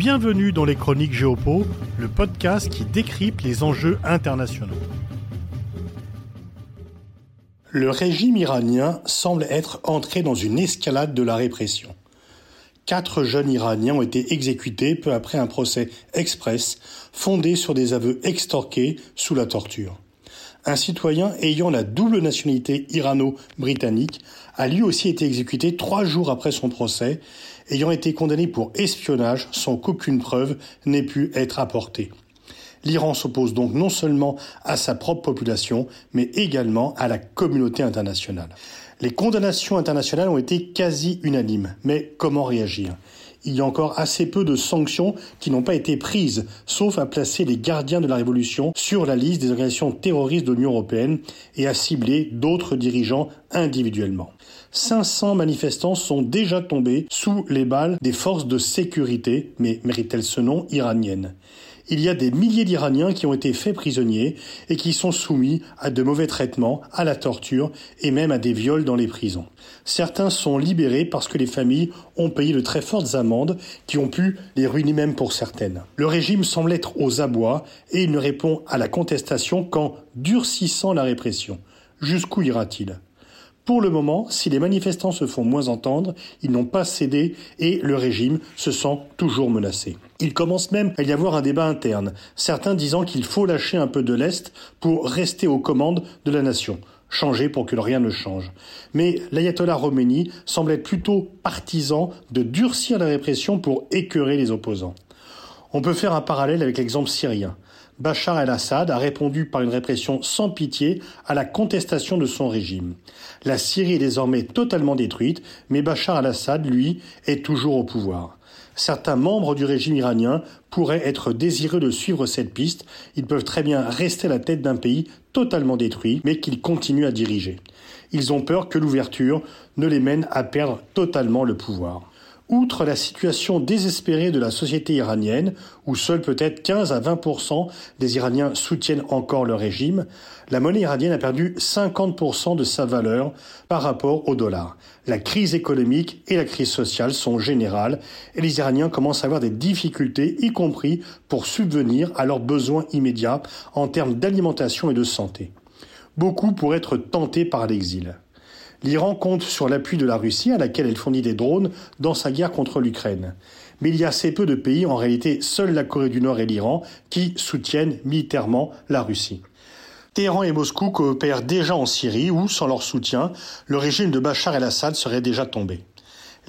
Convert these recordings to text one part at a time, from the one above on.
Bienvenue dans les Chroniques Géopo, le podcast qui décrypte les enjeux internationaux. Le régime iranien semble être entré dans une escalade de la répression. Quatre jeunes Iraniens ont été exécutés peu après un procès express fondé sur des aveux extorqués sous la torture. Un citoyen ayant la double nationalité irano-britannique a lui aussi été exécuté trois jours après son procès, ayant été condamné pour espionnage sans qu'aucune preuve n'ait pu être apportée. L'Iran s'oppose donc non seulement à sa propre population, mais également à la communauté internationale. Les condamnations internationales ont été quasi unanimes, mais comment réagir? Il y a encore assez peu de sanctions qui n'ont pas été prises, sauf à placer les gardiens de la révolution sur la liste des organisations terroristes de l'Union européenne et à cibler d'autres dirigeants individuellement. 500 manifestants sont déjà tombés sous les balles des forces de sécurité, mais méritent-elles ce nom, iraniennes? Il y a des milliers d'Iraniens qui ont été faits prisonniers et qui sont soumis à de mauvais traitements, à la torture et même à des viols dans les prisons. Certains sont libérés parce que les familles ont payé de très fortes amendes qui ont pu les ruiner même pour certaines. Le régime semble être aux abois et il ne répond à la contestation qu'en durcissant la répression. Jusqu'où ira-t-il? Pour le moment, si les manifestants se font moins entendre, ils n'ont pas cédé et le régime se sent toujours menacé. Il commence même à y avoir un débat interne, certains disant qu'il faut lâcher un peu de l'Est pour rester aux commandes de la nation changer pour que rien ne change. Mais l'ayatollah Khomeini semble être plutôt partisan de durcir la répression pour écœurer les opposants. On peut faire un parallèle avec l'exemple syrien. Bachar el-Assad a répondu par une répression sans pitié à la contestation de son régime. La Syrie est désormais totalement détruite, mais Bachar el-Assad, lui, est toujours au pouvoir. Certains membres du régime iranien pourraient être désireux de suivre cette piste. Ils peuvent très bien rester à la tête d'un pays totalement détruit, mais qu'ils continuent à diriger. Ils ont peur que l'ouverture ne les mène à perdre totalement le pouvoir. Outre la situation désespérée de la société iranienne, où seuls peut-être 15 à 20% des Iraniens soutiennent encore le régime, la monnaie iranienne a perdu 50% de sa valeur par rapport au dollar. La crise économique et la crise sociale sont générales et les Iraniens commencent à avoir des difficultés, y compris pour subvenir à leurs besoins immédiats en termes d'alimentation et de santé. Beaucoup pourraient être tentés par l'exil. L'Iran compte sur l'appui de la Russie, à laquelle elle fournit des drones, dans sa guerre contre l'Ukraine. Mais il y a assez peu de pays, en réalité seule la Corée du Nord et l'Iran, qui soutiennent militairement la Russie. Téhéran et Moscou coopèrent déjà en Syrie où, sans leur soutien, le régime de Bachar el-Assad serait déjà tombé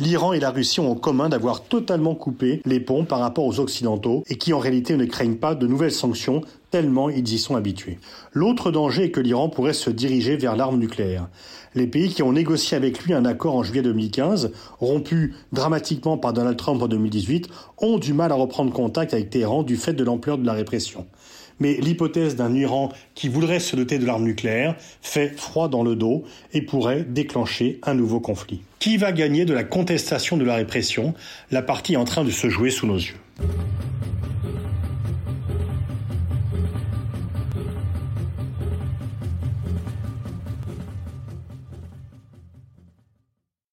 l'Iran et la Russie ont en commun d'avoir totalement coupé les ponts par rapport aux Occidentaux et qui en réalité ne craignent pas de nouvelles sanctions tellement ils y sont habitués. L'autre danger est que l'Iran pourrait se diriger vers l'arme nucléaire. Les pays qui ont négocié avec lui un accord en juillet 2015, rompu dramatiquement par Donald Trump en 2018, ont du mal à reprendre contact avec Téhéran du fait de l'ampleur de la répression mais l'hypothèse d'un Iran qui voudrait se doter de l'arme nucléaire fait froid dans le dos et pourrait déclencher un nouveau conflit. Qui va gagner de la contestation de la répression? La partie en train de se jouer sous nos yeux.